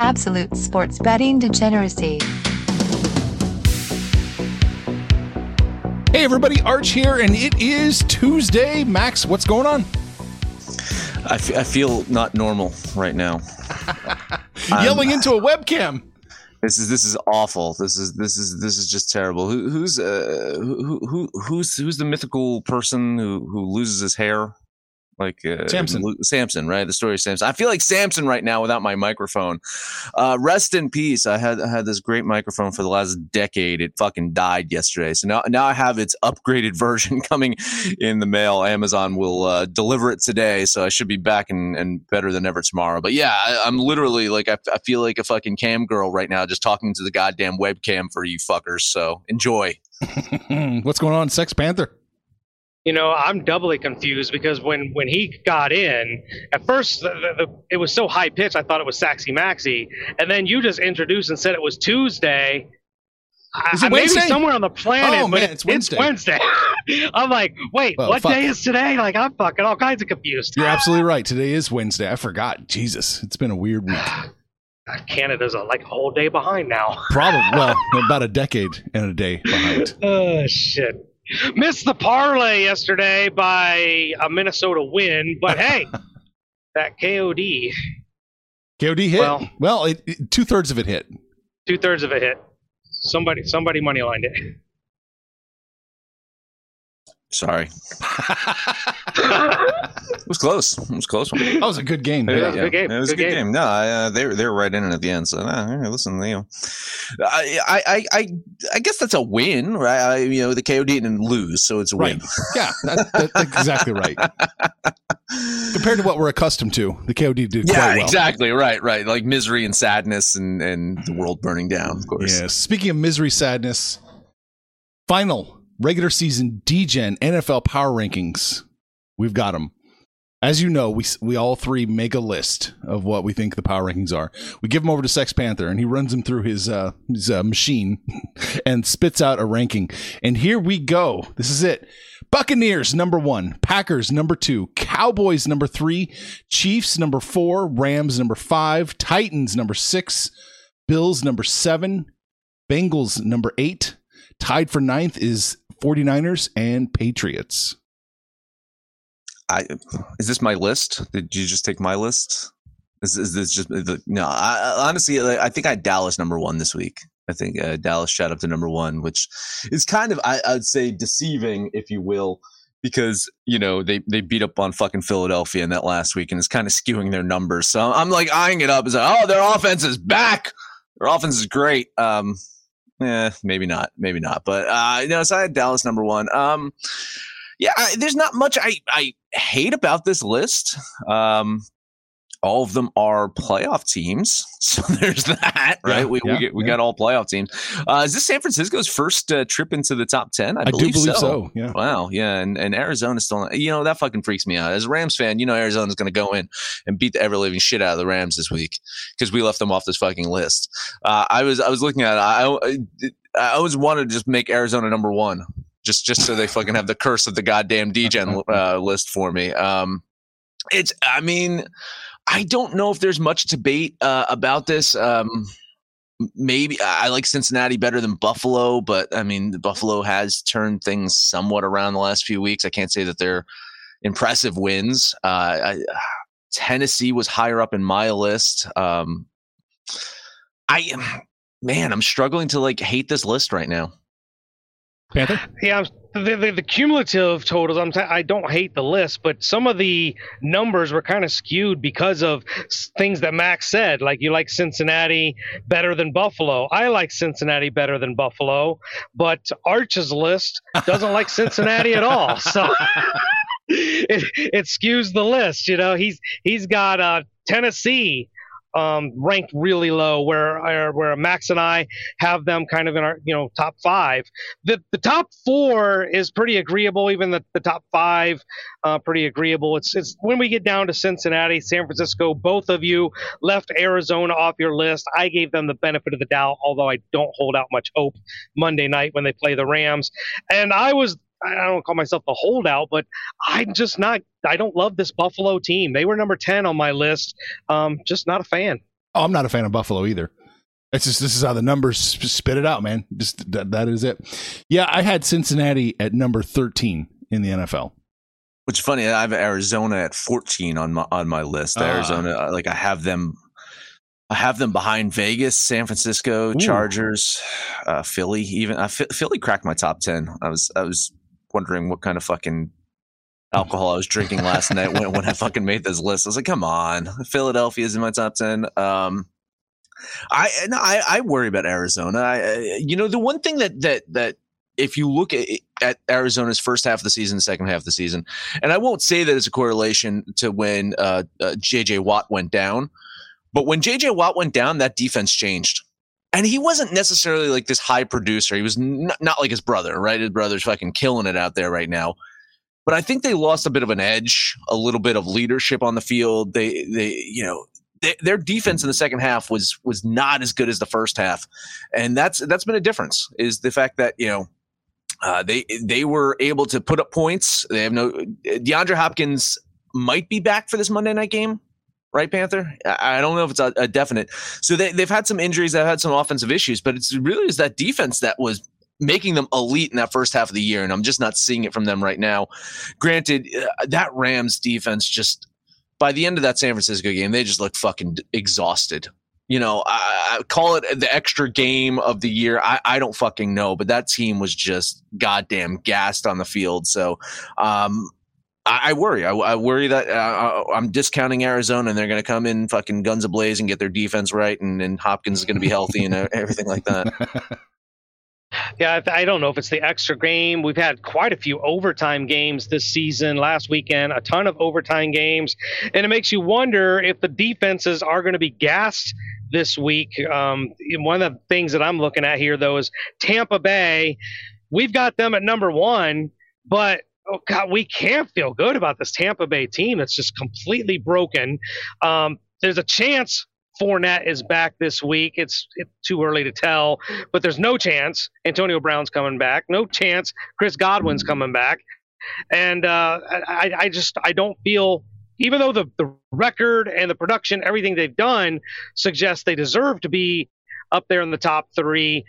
Absolute sports betting degeneracy. Hey, everybody, Arch here, and it is Tuesday. Max, what's going on? I, f- I feel not normal right now. Yelling into a webcam. This is this is awful. This is this is this is just terrible. Who, who's uh, who, who who's who's the mythical person who who loses his hair? Like uh, Samson. Samson, right? The story of Samson. I feel like Samson right now without my microphone. Uh, rest in peace. I had I had this great microphone for the last decade. It fucking died yesterday. So now now I have its upgraded version coming in the mail. Amazon will uh, deliver it today, so I should be back and, and better than ever tomorrow. But yeah, I, am literally like I, I feel like a fucking cam girl right now, just talking to the goddamn webcam for you fuckers. So enjoy. What's going on, Sex Panther? You know, I'm doubly confused because when when he got in, at first the, the, the, it was so high pitched, I thought it was Saxy Maxy, and then you just introduced and said it was Tuesday. Is it I, Wednesday? Maybe somewhere on the planet, Oh, man, it's Wednesday. Wednesday. I'm like, wait, what fuck. day is today? Like, I'm fucking all kinds of confused. You're absolutely right. Today is Wednesday. I forgot. Jesus, it's been a weird week. Canada's a, like a whole day behind now. Probably, well, about a decade and a day behind. Oh shit. Missed the parlay yesterday by a Minnesota win, but hey, that KOD, KOD hit. Well, Well- two thirds of it hit. two thirds of it hit. Somebody, somebody money lined it. Sorry, it was close. It was a close one. That was a good game. Yeah. good game, It was a good good game. game. No, I, uh, they were they were right in it at the end. So nah, hey, listen, you know, I, I I I I guess that's a win, right? I, you know, the KO didn't lose, so it's a Right. win. Yeah, that, that, that's exactly right. Compared to what we're accustomed to, the KOD did yeah, quite well. exactly. Right, right. Like misery and sadness and and the world burning down. Of course. Yes. Speaking of misery, sadness, final regular season DGen NFL power rankings. We've got them. As you know, we we all three make a list of what we think the power rankings are. We give them over to Sex Panther, and he runs them through his uh, his uh, machine and spits out a ranking. And here we go. This is it. Buccaneers number one, Packers number two, Cowboys number three, Chiefs number four, Rams number five, Titans number six, Bills number seven, Bengals number eight. Tied for ninth is 49ers and Patriots. I is this my list? Did you just take my list? Is, is this just the, no? I, honestly, I think I had Dallas number one this week. I think uh, Dallas shot up to number one, which is kind of I, I'd say deceiving, if you will, because you know they they beat up on fucking Philadelphia in that last week, and it's kind of skewing their numbers. So I'm like eyeing it up as like, oh, their offense is back. Their offense is great. Um, eh, maybe not, maybe not. But uh, you know, so I had Dallas number one. Um, yeah, I, there's not much I I hate about this list. Um, all of them are playoff teams. So there's that, right? Yeah, we yeah, we, get, we yeah. got all playoff teams. Uh, is this San Francisco's first uh, trip into the top 10? I, I do believe, believe so. Yeah. Wow, yeah, and and Arizona's still, you know, that fucking freaks me out. As a Rams fan, you know, Arizona's going to go in and beat the ever living shit out of the Rams this week because we left them off this fucking list. Uh, I was I was looking at it. I I, I always wanted to just make Arizona number one, just just so they fucking have the curse of the goddamn DGen uh, list for me. Um, it's I mean, I don't know if there's much debate uh, about this. Um, maybe I like Cincinnati better than Buffalo, but I mean, Buffalo has turned things somewhat around the last few weeks. I can't say that they're impressive wins. Uh, I, Tennessee was higher up in my list. Um, I, am, man, I'm struggling to like hate this list right now. Panther? Yeah, I'm- the, the, the cumulative totals. I'm t- I don't hate the list, but some of the numbers were kind of skewed because of things that Max said. Like you like Cincinnati better than Buffalo. I like Cincinnati better than Buffalo, but Arch's list doesn't like Cincinnati at all. So it, it skews the list. You know, he's he's got uh, Tennessee um, ranked really low, where uh, where Max and I have them kind of in our you know top five. The the top four is pretty agreeable. Even the, the top five, uh, pretty agreeable. It's it's when we get down to Cincinnati, San Francisco. Both of you left Arizona off your list. I gave them the benefit of the doubt, although I don't hold out much hope Monday night when they play the Rams. And I was I don't call myself the holdout, but I'm just not. I don't love this Buffalo team. They were number ten on my list. Um, just not a fan. Oh, I'm not a fan of Buffalo either. It's just this is how the numbers spit it out, man. Just that, that is it. Yeah, I had Cincinnati at number 13 in the NFL. Which is funny. I have Arizona at 14 on my on my list. Ah. Arizona, uh, like I have them, I have them behind Vegas, San Francisco, Ooh. Chargers, uh, Philly. Even uh, Phi- Philly cracked my top 10. I was I was wondering what kind of fucking alcohol I was drinking last night when, when I fucking made this list. I was like, come on, Philadelphia is in my top 10. Um, I no, I, I worry about Arizona. I, you know, the one thing that that that if you look at, at Arizona's first half of the season, second half of the season, and I won't say that it's a correlation to when uh, uh, JJ Watt went down, but when JJ Watt went down, that defense changed. And he wasn't necessarily like this high producer. He was not, not like his brother, right? His brother's fucking killing it out there right now. But I think they lost a bit of an edge, a little bit of leadership on the field. They, they, you know, they, their defense in the second half was was not as good as the first half, and that's that's been a difference. Is the fact that you know uh, they they were able to put up points. They have no DeAndre Hopkins might be back for this Monday night game, right, Panther? I don't know if it's a, a definite. So they they've had some injuries, they've had some offensive issues, but it's really is that defense that was making them elite in that first half of the year, and I'm just not seeing it from them right now. Granted, uh, that Rams defense just by the end of that San Francisco game, they just looked fucking exhausted. You know, I, I call it the extra game of the year. I, I don't fucking know, but that team was just goddamn gassed on the field. So, um, I, I worry. I, I worry that uh, I'm discounting Arizona and they're going to come in fucking guns ablaze and get their defense right, and, and Hopkins is going to be healthy and uh, everything like that. Yeah, I- I don't know if it's the extra game. We've had quite a few overtime games this season, last weekend, a ton of overtime games. And it makes you wonder if the defenses are going to be gassed this week. Um, one of the things that I'm looking at here, though, is Tampa Bay. We've got them at number one, but oh God, we can't feel good about this Tampa Bay team that's just completely broken. Um, there's a chance Fournette is back this week. It's, it's too early to tell, but there's no chance Antonio Brown's coming back. No chance Chris Godwin's coming back. And uh, I, I just I don't feel, even though the, the record and the production, everything they've done suggests they deserve to be up there in the top three.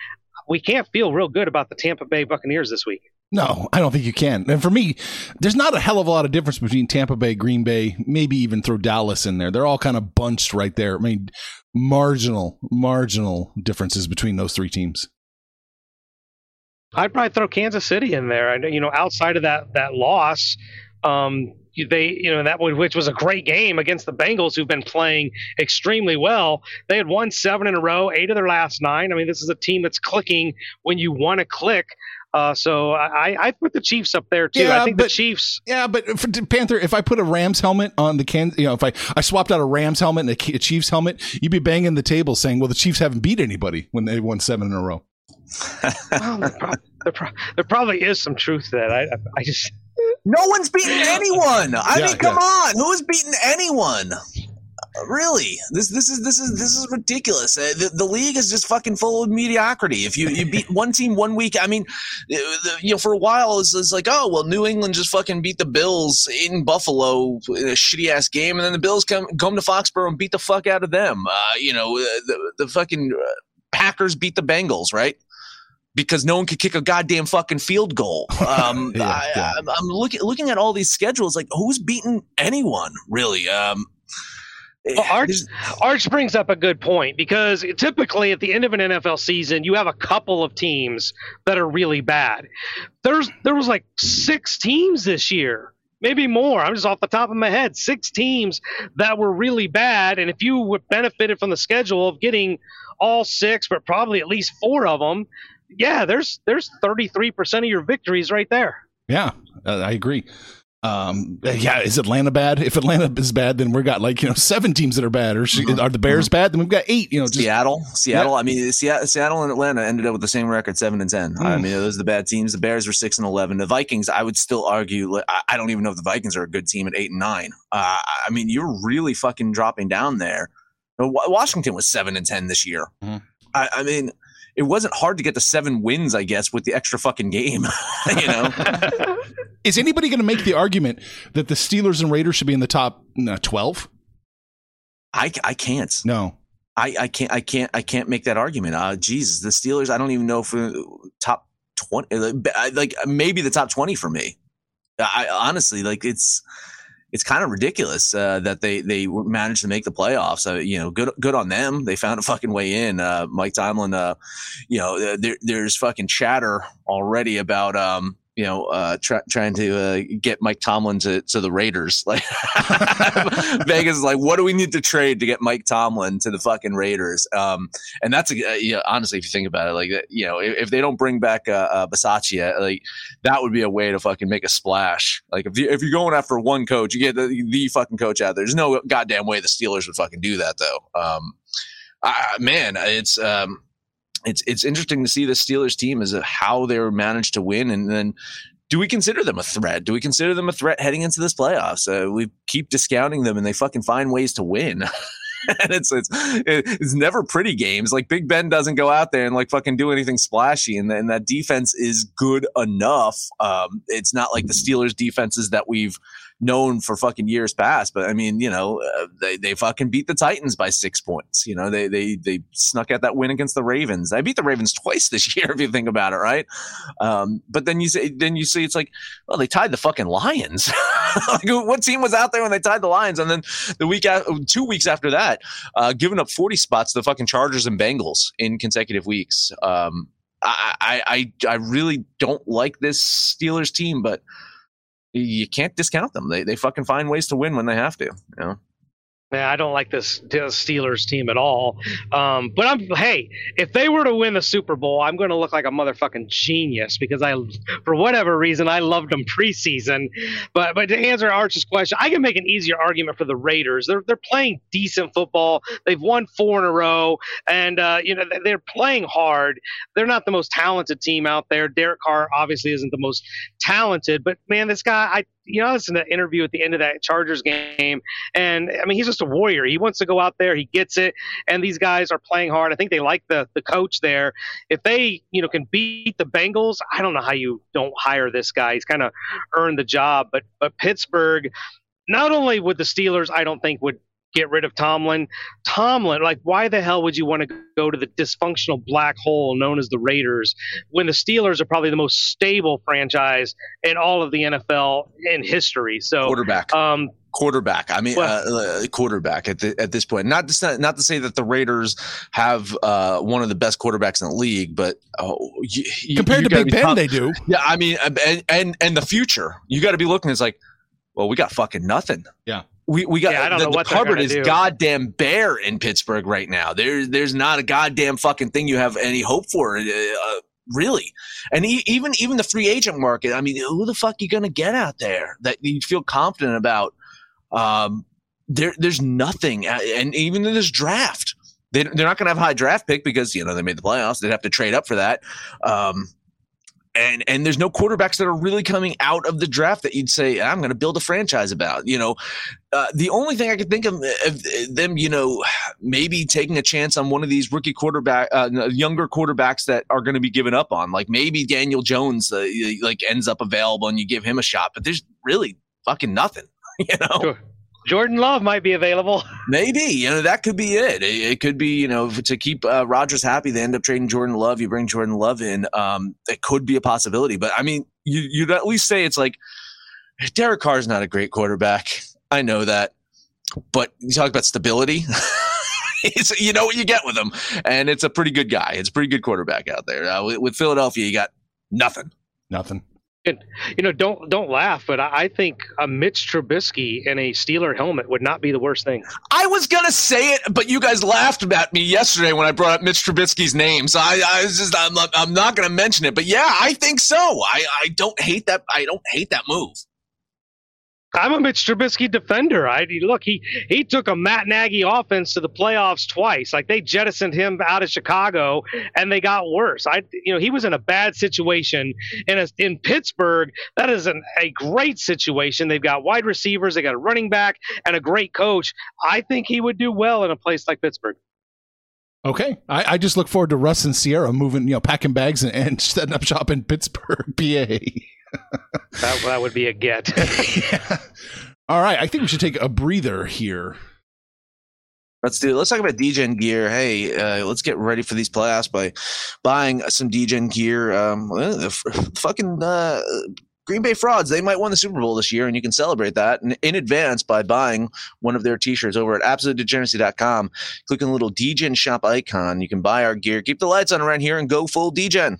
We can't feel real good about the Tampa Bay Buccaneers this week. No, I don't think you can. And for me, there's not a hell of a lot of difference between Tampa Bay, Green Bay, maybe even throw Dallas in there. They're all kind of bunched right there. I mean, marginal, marginal differences between those three teams. I'd probably throw Kansas City in there. I you know, outside of that that loss, um, they, you know, that which was a great game against the Bengals, who've been playing extremely well. They had won seven in a row, eight of their last nine. I mean, this is a team that's clicking when you want to click. Uh, so I, I put the Chiefs up there too. Yeah, I think but- the Chiefs. Yeah, but for Panther, if I put a Rams helmet on the can, you know, if I, I swapped out a Rams helmet and a, Chiefs helmet, you'd be banging the table saying, "Well, the Chiefs haven't beat anybody when they won seven in a row." Well, there, prob- there, pro- there probably is some truth to that. I, I just No one's beaten anyone. I Yeah, mean, come yeah. on, who has beaten anyone? Really, this this is this is this is ridiculous. Uh, the, the league is just fucking full of mediocrity. If you, you beat one team one week, I mean, the- you know, for a while it's, it's like, oh well, New England just fucking beat the Bills in Buffalo in a shitty ass game, and then the Bills come come to Foxborough and beat the fuck out of them. Uh, you know, uh, the the fucking uh, Packers beat the Bengals, right? Because no one could kick a goddamn fucking field goal. Um, Yeah, I, yeah. I'm looking looking at all these schedules, like who's beaten anyone really? Um, Well, Arch, Arch brings up a good point because typically at the end of an NFL season, you have a couple of teams that are really bad. There's there was like six teams this year, maybe more. I'm just off the top of my head, six teams that were really bad. And if you benefited from the schedule of getting all six, but probably at least four of them, yeah, there's there's 33 percent of your victories right there. Yeah, uh, I agree. Um, yeah, is Atlanta bad? If Atlanta is bad, then we've got like you know seven teams that are bad. Or sh- are the Bears bad? Then we've got eight. You know, just Seattle, Seattle. I mean, Seattle, Seattle and Atlanta ended up with the same record, seven and ten. I Mm. mean, those are the bad teams. The Bears were six and eleven. The Vikings, I would still argue. I I don't even know if the Vikings are a good team at eight and nine. Uh, I mean, you're really fucking dropping down there. Washington was seven and ten this year. Mhm. I, I mean, it wasn't hard to get to seven wins, I guess, with the extra fucking game. you know, is anybody going to make the argument that the Steelers and Raiders should be in the top twelve? I, I can't. No. I, I can't I can't I can't make that argument. Uh Jesus, the Steelers, I don't even know if uh, top 20 like, like maybe the top 20 for me. I honestly like it's it's kind of ridiculous uh, that they they managed to make the playoffs. Uh, you know, good good on them. They found a fucking way in. Uh, Mike Tomlin, uh, you know, uh, there, there's fucking chatter already about um, you know, uh, try, trying to uh, get Mike Tomlin to, to the Raiders. Like Vegas is like, what do we need to trade to get Mike Tomlin to the fucking Raiders? Um, and that's a, uh, yeah, honestly, if you think about it, like you know, if, if they don't bring back uh, uh, like that would be a way to fucking make a splash. Like if you, if you're going after one coach, you get the, the fucking coach out there. There's no goddamn way the Steelers would fucking do that though. Um, I, man, it's um, it's it's interesting to see the Steelers team as how they were managed to win, and then do we consider them a threat? Do we consider them a threat heading into this playoffs? Uh, we keep discounting them, and they fucking find ways to win. and it's it's it's never pretty games. Like Big Ben doesn't go out there and like fucking do anything splashy, and, and that defense is good enough. Um, it's not like the Steelers defenses that we've known for fucking years past. But I mean, you know, uh, they they fucking beat the Titans by six points. You know, they they they snuck out that win against the Ravens. I beat the Ravens twice this year, if you think about it, right? Um, but then you say then you see it's like, well, they tied the fucking Lions. like, what team was out there when they tied the Lions? And then the week after, two weeks after that, uh, giving up forty spots to the fucking Chargers and Bengals in consecutive weeks. Um, I, I I I really don't like this Steelers team, but you can't discount them. They they fucking find ways to win when they have to. You know. Man, I don't like this Steelers team at all. Um, but I'm hey, if they were to win the Super Bowl, I'm going to look like a motherfucking genius because I, for whatever reason, I loved them preseason. But but to answer Arch's question, I can make an easier argument for the Raiders. They're they're playing decent football. They've won four in a row, and uh, you know they're playing hard. They're not the most talented team out there. Derek Carr obviously isn't the most talented, but man, this guy, I you know, it's to that interview at the end of that Chargers game, and I mean, he's just a warrior. He wants to go out there, he gets it, and these guys are playing hard. I think they like the the coach there. If they, you know, can beat the Bengals, I don't know how you don't hire this guy. He's kind of earned the job, but but Pittsburgh, not only would the Steelers, I don't think would get rid of Tomlin. Tomlin, like, why the hell would you want to go to the dysfunctional black hole known as the Raiders when the Steelers are probably the most stable franchise in all of the NFL in history? So, Quarterback. um, quarterback. I mean, Well- uh, uh, quarterback at the, at this point. Not to say, not to say that the Raiders have uh, one of the best quarterbacks in the league, but oh, you, you- Compared you to gotta Big be Ben, com- they do. yeah. I mean, and and and the future. You got to be looking. It's like, well, we got fucking nothing. Yeah. We, we got Yeah, the, know the cupboard is do. goddamn bare in Pittsburgh right now. There's there's not a goddamn fucking thing you have any hope for. Uh, really. And e- even even the free agent market. I mean, who the fuck you gonna get out there that you feel confident about? Um, there there's nothing, and even in this draft, they, they're not going to have a high draft pick because you know they made the playoffs. They'd have to trade up for that. Um, and and there's no quarterbacks that are really coming out of the draft that you'd say I'm going to build a franchise about. You know, uh, the only thing I could think of, of, them, you know, maybe taking a chance on one of these rookie quarterback, uh, younger quarterbacks that are going to be given up on, like maybe Daniel Jones, uh, like ends up available and you give him a shot. But there's really fucking nothing. You know. Sure. Jordan Love might be available. Maybe you know that could be it. It, it could be you know to keep uh, Rodgers happy. They end up trading Jordan Love. You bring Jordan Love in. Um, it could be a possibility. But I mean, you you'd at least say it's like Derek Carr's not a great quarterback. I know that, but you talk about stability. it's, you know what you get with him, and it's a pretty good guy. It's a pretty good quarterback out there. Uh, with, with Philadelphia, you got nothing. Nothing. And, you know, don't don't laugh, but I think a Mitch Trubisky in a Steeler helmet would not be the worst thing. I was gonna say it, but you guys laughed at me yesterday when I brought up Mitch Trubisky's name. So I, I was just I'm not, I'm not gonna mention it. But yeah, I think so. I I don't hate that. I don't hate that move. I'm a Mitch Trubisky defender. I look, he he took a Matt Nagy offense to the playoffs twice. Like they jettisoned him out of Chicago, and they got worse. I, you know, he was in a bad situation in a, in Pittsburgh. That is an, a great situation. They've got wide receivers, they got a running back, and a great coach. I think he would do well in a place like Pittsburgh. Okay, I, I just look forward to Russ and Ciara moving, you know, packing bags and, and setting up shop in Pittsburgh, PA. That, that would be a get. yeah. All right, I think we should take a breather here. Let's do. Let's talk about DGen gear. Hey, uh, let's get ready for these playoffs by buying some DGen gear. Um, the f- fucking uh, Green Bay frauds. They might win the Super Bowl this year, and you can celebrate that in, in advance by buying one of their T-shirts over at AbsoluteDegeneracy.com. Click on the little DGen shop icon. You can buy our gear. Keep the lights on around here and go full DGen.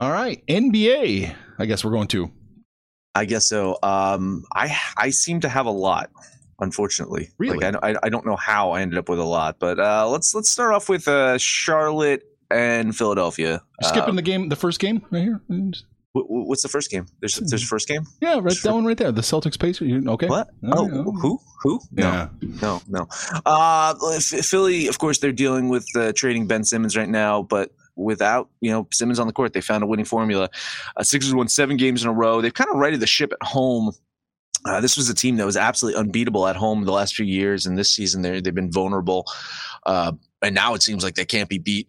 All right, NBA. I guess we're going to. I guess so. Um, I I seem to have a lot, unfortunately. Really? Like, I, I don't know how I ended up with a lot, but uh, let's let's start off with uh, Charlotte and Philadelphia. You're skipping Um, the game, the first game right here. wh- wh- what's the first game? There's there's a first game. Yeah, right. That one right there. The Celtics Pacers. Okay. What? Oh, right. who? Who? Yeah. No, no, no. Uh, Philly, of course, they're dealing with uh, trading Ben Simmons right now, but without you know Simmons on the court, they found a winning formula. Uh, Sixers won seven games in a row. They've kind of righted the ship at home. Uh, this was a team that was absolutely unbeatable at home the last few years, and this season they they've been vulnerable. Uh, and now it seems like they can't be beat.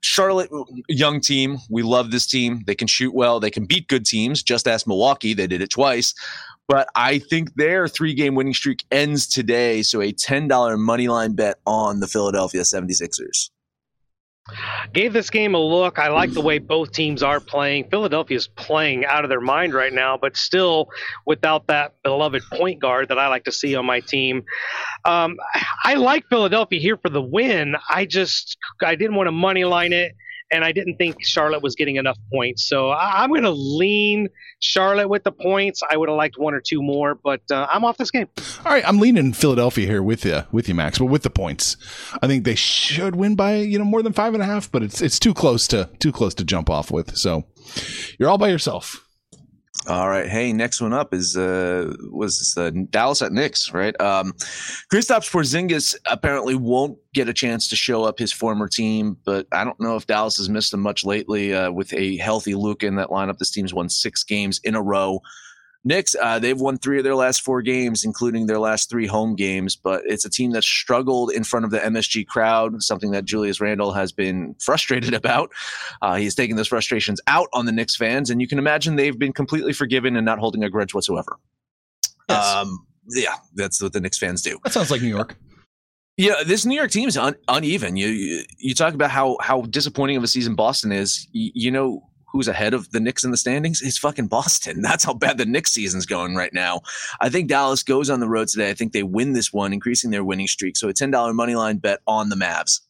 Charlotte, young team. We love this team. They can shoot well. They can beat good teams. Just ask Milwaukee. They did it twice. But I think their three game winning streak ends today. So a $10 money line bet on the Philadelphia 76ers. Gave this game a look. I like the way both teams are playing. Philadelphia's playing out of their mind right now, but still without that beloved point guard that I like to see on my team. Um, I like Philadelphia here for the win. I just I didn't want to money line it, and I didn't think Charlotte was getting enough points. So I, I'm going to lean Charlotte with the points. I would have liked one or two more, but uh, I'm off this game. All right, I'm leaning Philadelphia here with you, with you, Max, but with the points. I think they should win by you know more than five and a half, but it's it's too close to too close to jump off with. So you're all by yourself. All right. Hey, next one up is uh was uh, Dallas at Knicks, right? Um Kristaps Porzingis apparently won't get a chance to show up his former team, but I don't know if Dallas has missed him much lately. Uh, with a healthy Luka in that lineup, this team's won six games in a row. Knicks, uh, they've won three of their last four games, including their last three home games. But it's a team that struggled in front of the MSG crowd, something that Julius Randle has been frustrated about. Uh, he's taking those frustrations out on the Knicks fans, and you can imagine they've been completely forgiven and not holding a grudge whatsoever. Yes. Um, yeah, that's what the Knicks fans do. That sounds like New York. Yeah, this New York team is un- uneven. You, you you talk about how how disappointing of a season Boston is. You, you know who's ahead of the Knicks in the standings? It's fucking Boston. That's how bad the Knicks season's going right now. I think Dallas goes on the road today. I think they win this one, increasing their winning streak. So a ten dollar money line bet on the Mavs.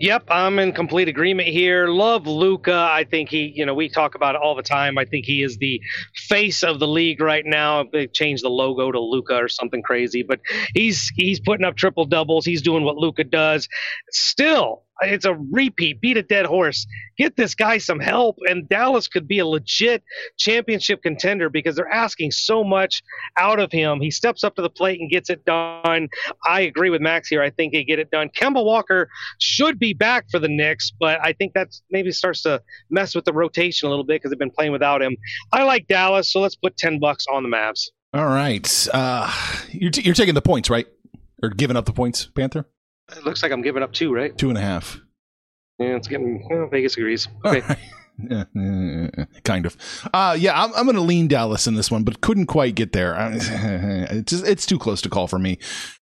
Yep, I'm in complete agreement here. Love Luka. I think he, you know, we talk about it all the time. I think he is the face of the league right now. They changed the logo to Luka or something crazy, but he's he's putting up triple doubles. He's doing what Luka does. Still, it's a repeat. Beat a dead horse. Get this guy some help, and Dallas could be a legit championship contender because they're asking so much out of him. He steps up to the plate and gets it done. I agree with Max here. I think they get it done. Kemba Walker should be back for the Knicks, but I think that maybe starts to mess with the rotation a little bit because they've been playing without him. I like Dallas, so let's put ten bucks on the Mavs. All right. Uh, you're, t- you're taking the points, right? Or giving up the points, Panther? It looks like I'm giving up two, right? Two and a half. Yeah, it's getting well, Vegas agrees. Okay. Yeah, yeah, yeah, kind of. Uh, yeah, I'm, I'm going to lean Dallas in this one, but couldn't quite get there. It's just, it's too close to call for me.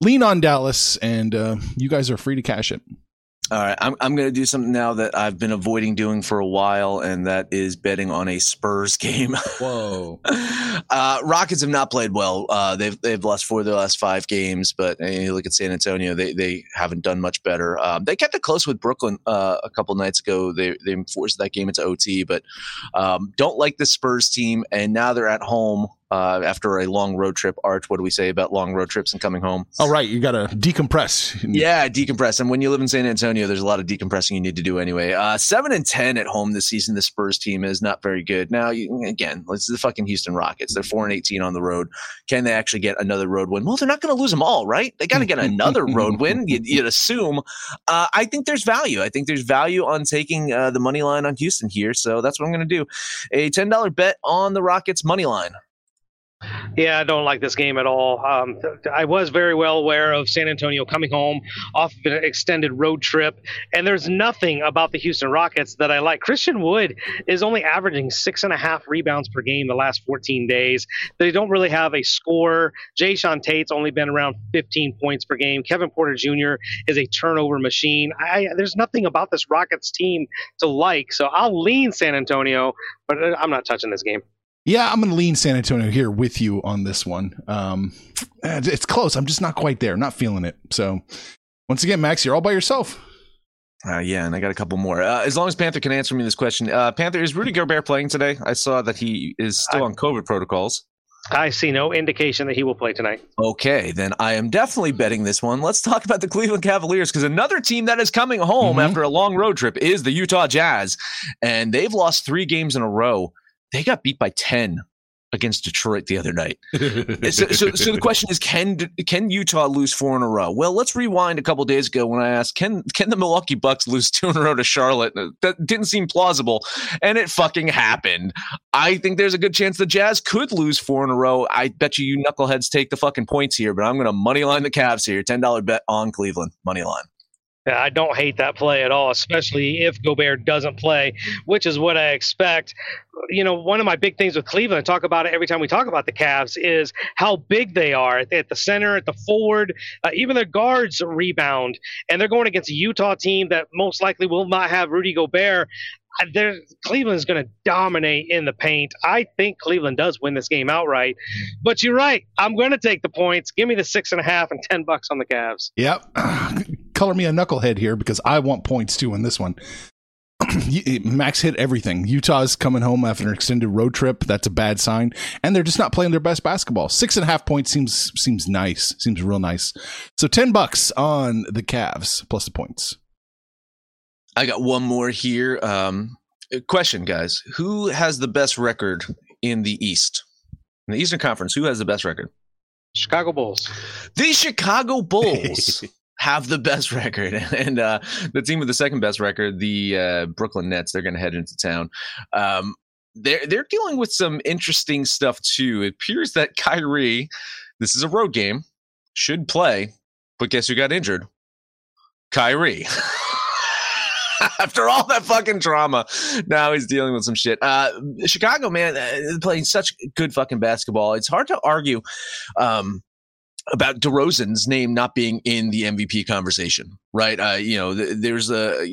Lean on Dallas, and uh, you guys are free to cash it. All right, I'm I'm going to do something now that I've been avoiding doing for a while, and that is betting on a Spurs game. Whoa. uh, Rockets have not played well. Uh, they've they've lost four of their last five games, but uh, you look at San Antonio, they they haven't done much better. Um, they kept it close with Brooklyn uh, a couple nights ago. They they forced that game into OT, but um, don't like the Spurs team, and now they're at home uh, after a long road trip. Arch, what do we say about long road trips and coming home? All right, you got to decompress. Yeah, decompress. And when you live in San Antonio, there's a lot of decompressing you need to do anyway. Uh, seven and ten at home this season. The Spurs team is not very good. Now, you, again, is the fucking Houston Rockets. They're four and eighteen on the road. Can they actually get another road win? Well, they're not going to lose them all, right? They got to get another road win. You'd, you'd assume. Uh, I think there's value. I think there's value on taking uh, the money line on Houston here. So that's what I'm going to do. A ten dollar bet on the Rockets money line. Yeah, I don't like this game at all. Um, I was very well aware of San Antonio coming home off of an extended road trip, and there's nothing about the Houston Rockets that I like. Christian Wood is only averaging six and a half rebounds per game the last 14 days. They don't really have a scorer. Jae'Sean Tate's only been around 15 points per game. Kevin Porter Jr. is a turnover machine. I, there's nothing about this Rockets team to like, so I'll lean San Antonio, but I'm not touching this game. Yeah, I'm going to lean San Antonio here with you on this one. Um, it's close. I'm just not quite there. Not feeling it. So, once again, Max, you're all by yourself. Uh, yeah, and I got a couple more. Uh, as long as Panther can answer me this question, uh, Panther is Rudy Gobert playing today? I saw that he is still on COVID protocols. I see no indication that he will play tonight. Okay, then I am definitely betting this one. Let's talk about the Cleveland Cavaliers because another team that is coming home mm-hmm. after a long road trip is the Utah Jazz, and they've lost three games in a row they got beat by 10 against Detroit the other night. so, so, so, the question is, can can Utah lose four in a row? Well, let's rewind a couple days ago when I asked, can can the Milwaukee Bucks lose two in a row to Charlotte? That didn't seem plausible, and it fucking happened. I think there's a good chance the Jazz could lose four in a row. I bet you you knuckleheads take the fucking points here, but I'm going to money line the Cavs here. Ten dollar bet on Cleveland money line. I don't hate that play at all, especially if Gobert doesn't play, which is what I expect. You know, one of my big things with Cleveland, I talk about it every time we talk about the Cavs, is how big they are at the center, at the forward, uh, even their guards rebound. And they're going against a Utah team that most likely will not have Rudy Gobert. Cleveland is going to dominate in the paint. I think Cleveland does win this game outright. But you're right. I'm going to take the points. Give me the six and a half and ten bucks on the Cavs. Yep. Color me a knucklehead here because I want points too in this one. Max hit everything. Utah's coming home after an extended road trip. That's a bad sign, and they're just not playing their best basketball. Six and a half points seems seems nice. Seems real nice. So ten bucks on the Cavs plus the points. I got one more here. Um, question, guys: Who has the best record in the East. In the Eastern Conference, who has the best record? Chicago Bulls. The Chicago Bulls have the best record, and uh, the team with the second best record, the uh, Brooklyn Nets, they're going to head into town. Um, they're they're dealing with some interesting stuff too. It appears that Kyrie, this is a road game, should play, but guess who got injured? Kyrie. After all that fucking drama, now he's dealing with some shit. Uh, Chicago, man, uh, playing such good fucking basketball. It's hard to argue um, about DeRozan's name not being in the MVP conversation, right? Uh, you know, th- there's a.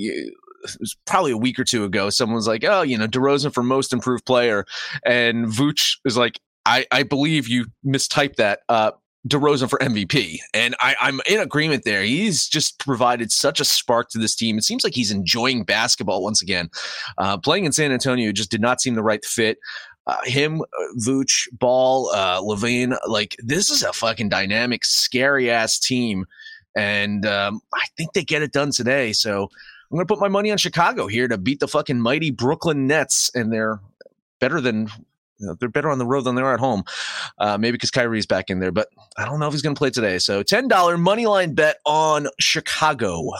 was probably a week or two ago. someone's like, "Oh, you know, DeRozan for most improved player," and Vooch is like, "I, I believe you mistyped that. Uh, DeRozan for MVP. And I, I'm in agreement there. He's just provided such a spark to this team. It seems like he's enjoying basketball once again. Uh, playing in San Antonio just did not seem the right fit. Uh, him, Vooch, Ball, uh, LaVine, like this is a fucking dynamic, scary ass team. And um, I think they get it done today. So I'm going to put my money on Chicago here to beat the fucking mighty Brooklyn Nets. And they're better than you know, they're better on the road than they are at home. Uh, maybe because Kyrie's back in there, but I don't know if he's going to play today. So ten dollar money line bet on Chicago.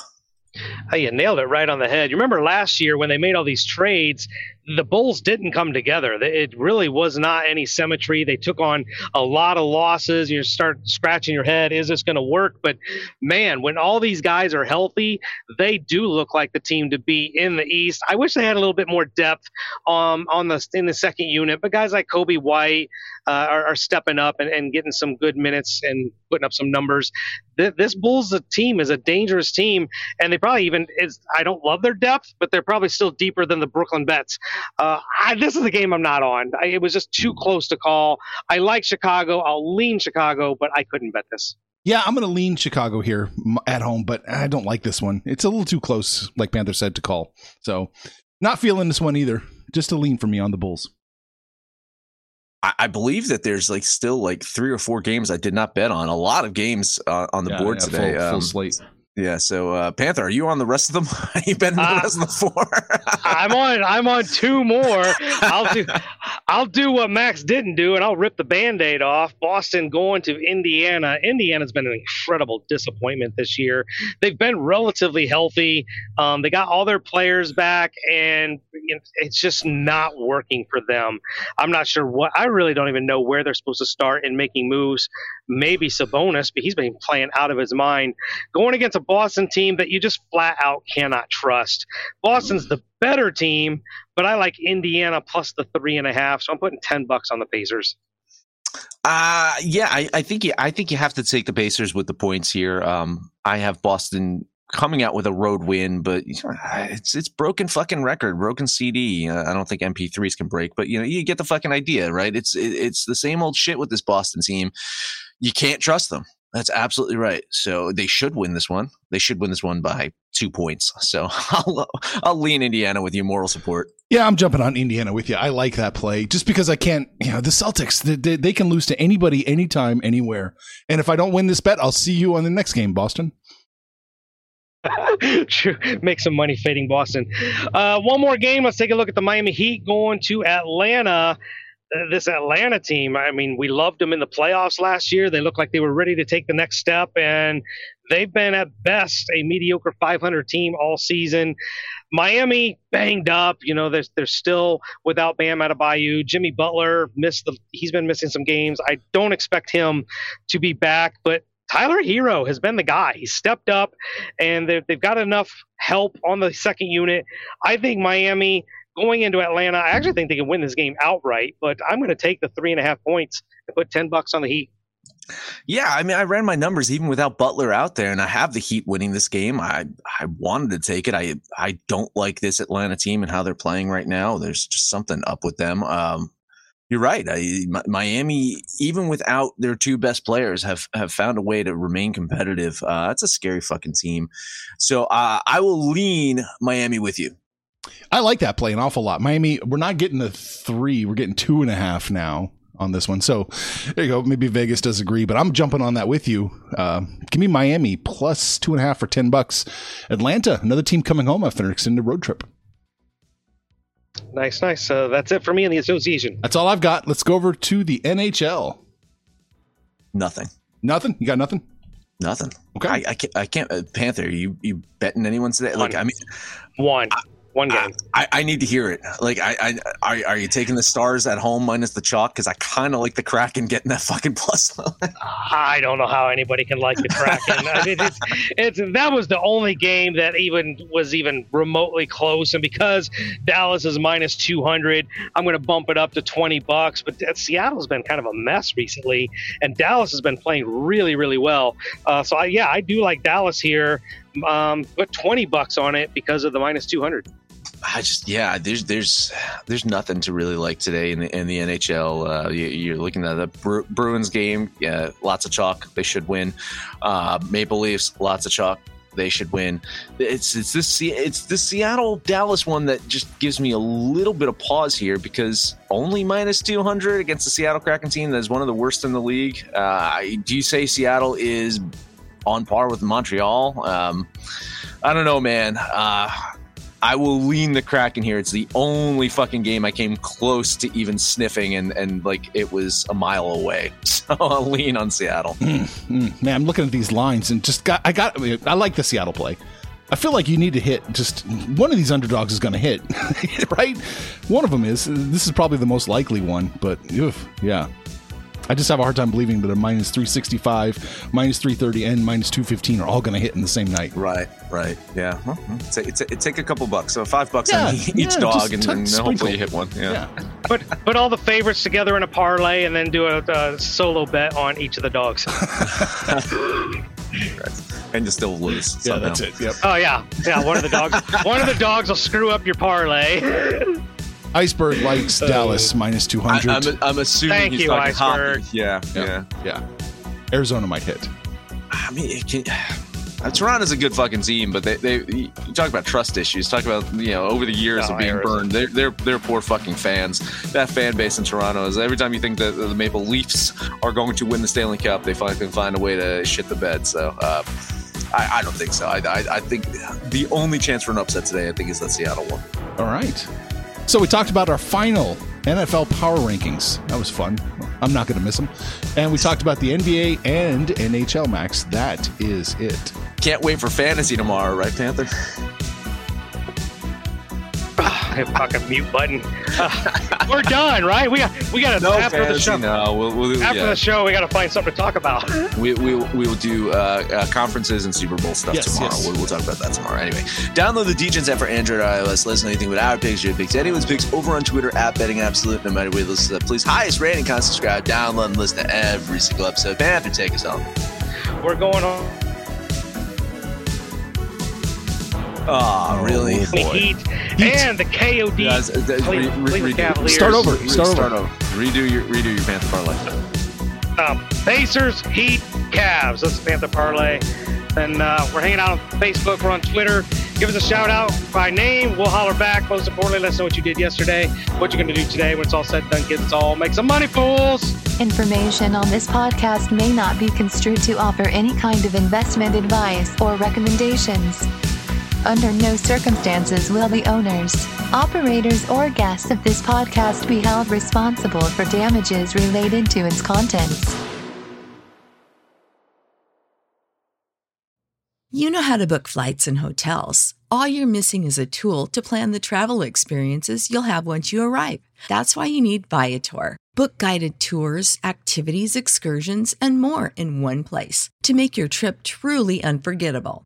Oh, you nailed it right on the head. You remember last year when they made all these trades, the Bulls didn't come together. It really was not any symmetry. They took on a lot of losses. You start scratching your head. Is this going to work? But man, when all these guys are healthy, they do look like the team to be in the East. I wish they had a little bit more depth um, on the in the second unit. But guys like Coby White uh, are, are, stepping up and, and, getting some good minutes and putting up some numbers. Th- this Bulls team is a dangerous team, and they probably even is. I don't love their depth, but they're probably still deeper than the Brooklyn Bets. Uh, I, this is a game I'm not on. I, it was just too close to call. I like Chicago. I'll lean Chicago, but I couldn't bet this. Yeah, I'm going to lean Chicago here at home, but I don't like this one. It's a little too close, like Panther said, to call. So, not feeling this one either. Just a lean for me on the Bulls. I, believe that there's like still like three or four games I did not bet on. A lot of games uh, on the yeah, board yeah, today. Full, full um, slate. Yeah. So uh, Panther, are you on the rest of them? Are you betting uh, the rest of the four? I'm on. I'm on two more. I'll do. I'll do what Max didn't do, and I'll rip the band-aid off. Boston going to Indiana. Indiana's been an incredible disappointment this year. They've been relatively healthy. Um, they got all their players back, and it's just not working for them. I'm not sure what. I really don't even know where they're supposed to start in making moves. Maybe Sabonis, but he's been playing out of his mind. Going against a Boston team that you just flat out cannot trust. Boston's the better team, but I like Indiana plus the three and a half. So I'm putting ten bucks on the Pacers. Uh yeah, I, I think you, I think you have to take the Pacers with the points here. Um, I have Boston coming out with a road win, but it's it's broken fucking record, broken CD. I don't think MP3s can break, but you know you get the fucking idea, right? It's it's the same old shit with this Boston team. You can't trust them. That's absolutely right. So they should win this one. They should win this one by two points. So I'll, I'll lean Indiana with you, moral support. Yeah, I'm jumping on Indiana with you. I like that play just because I can't, you know, the Celtics, they, they can lose to anybody, anytime, anywhere. And if I don't win this bet, I'll see you on the next game, Boston. True. Make some money fading Boston. Uh, one more game. Let's take a look at the Miami Heat going to Atlanta. This Atlanta team, I mean, we loved them in the playoffs last year. They looked like they were ready to take the next step, and they've been at best a mediocre 500 team all season. Miami banged up, you know, they're, they're still without Bam Adebayo. Jimmy Butler missed the, he's been missing some games. I don't expect him to be back, but Tyler Herro has been the guy. He stepped up, and they've got enough help on the second unit. I think Miami going into Atlanta, I actually think they can win this game outright, but I'm going to take the three and a half points and put 10 bucks on the Heat. Yeah, I mean, I ran my numbers even without Butler out there, and I have the Heat winning this game. I I wanted to take it. I I don't like this Atlanta team and how they're playing right now. There's just something up with them. Um, you're right. I, Miami, even without their two best players, have have found a way to remain competitive. Uh, that's a scary fucking team. So uh, I will lean Miami with you. I like that play an awful lot. Miami, we're not getting the three, we're getting two and a half now on this one. So there you go. Maybe Vegas does agree, but I'm jumping on that with you. Uh, give me Miami plus two and a half for 10 bucks. Atlanta, another team coming home after an extended road trip. Nice, nice. Uh, that's it for me in the association. That's all I've got. Let's go over to the NHL. Nothing. Nothing? You got nothing? Nothing. Okay. I, I can't. I can't. Uh, Panther, you you betting anyone today? Like, I mean, One. One game. I, I need to hear it. Like, I, I are, are you taking the stars at home minus the chalk? Because I kind of like the Kraken getting that fucking plus. I don't know how anybody can like the Kraken. I mean, it's, it's that was the only game that even was even remotely close, and because Dallas is minus two hundred, I'm going to bump it up to twenty bucks. But that- Seattle's been kind of a mess recently, and Dallas has been playing really, really well. Uh, so I, yeah, I do like Dallas here. Um, put twenty bucks on it because of the minus two hundred. I just yeah, there's there's there's nothing to really like today in the in the NHL. Uh, you, you're looking at the Bru- Bruins game, yeah, lots of chalk. They should win. Uh, Maple Leafs, lots of chalk. They should win. It's it's this it's the Seattle Dallas one that just gives me a little bit of pause here because only minus two hundred against the Seattle Kraken team that is one of the worst in the league. Uh, do you say Seattle is on par with Montreal? Um, I don't know, man. Uh, I will lean the Kraken here. It's the only fucking game I came close to even sniffing, and and like it was a mile away. So I'll lean on Seattle. Mm, man, I'm looking at these lines and just got. I got. I like the Seattle play. I feel like you need to hit just one of these underdogs is going to hit, right? One of them is. This is probably the most likely one, but yeah. I just have a hard time believing that a minus 365, minus 330, and minus 215 are all going to hit in the same night. Right, right, yeah. Well, it's it's it take a couple bucks, so five bucks Yeah, on each yeah, dog, and, t- and hopefully you hit one. Yeah. Yeah. Put put all the favorites together in a parlay, and then do a, a solo bet on each of the dogs. and you still lose. Yeah, somehow. that's it. Yep. Oh yeah, yeah. One of the dogs. one of the dogs will screw up your parlay. Iceberg likes Dallas minus Uh, I, 200. I'm, I'm assuming Thank he's you, talking Iceberg. hockey. Yeah, yeah. yeah. yeah. Arizona might hit. I mean, it can, uh, Toronto's a good fucking team, but they, they you talk about trust issues. Talk about you know over the years No, of being Arizona. burned. They're they're they're poor fucking fans. That fan base in Toronto is every time you think that the Maple Leafs are going to win the Stanley Cup, they fucking find a way to shit the bed. So. Uh, I, I don't think so. I, I, I think the only chance for an upset today, I think, is that Seattle one. All right. So we talked about our final NFL power rankings. That was fun. I'm not going to miss them. And we talked about the NBA and NHL max. That is it. Can't wait for fantasy tomorrow, right, Panther? Hit fucking mute button. Uh, we're done, right? We got we got to after the show. No, we'll, we'll, After yeah. the show, we got to find something to talk about. We, we, we will do uh, uh, conferences and Super Bowl stuff Yes, tomorrow. yes. We'll, we'll talk about that tomorrow. Anyway, download the DJs app for Android or iOS. Listen to anything with our picks, your picks, anyone's picks over on Twitter at Betting Absolute. No matter where you listen to that, please highest rating, comment, subscribe, download, and listen to every single episode. Panther, take us home. We're going on Oh, really? the Heat and the KOD Guys, uh, uh, re- re- Cleveland redo- Cavaliers. Start over. Re- Start over. Redo your redo your Panther parlay. Um, Pacers, Heat, Cavs. That's the Panther Parlay. And uh, we're hanging out on Facebook. We're on Twitter. Give us a shout out by name. We'll holler back. Most importantly, let us know what you did yesterday, what you're going to do today when it's all said and done. Kids, it's all make some money, fools. Information on this podcast may not be construed to offer any kind of investment advice or recommendations. Under no circumstances will the owners, operators, or guests of this podcast be held responsible for damages related to its contents. You know how to book flights and hotels. All you're missing is a tool to plan the travel experiences you'll have once you arrive. That's why you need Viator. Book guided tours, activities, excursions, and more in one place to make your trip truly unforgettable.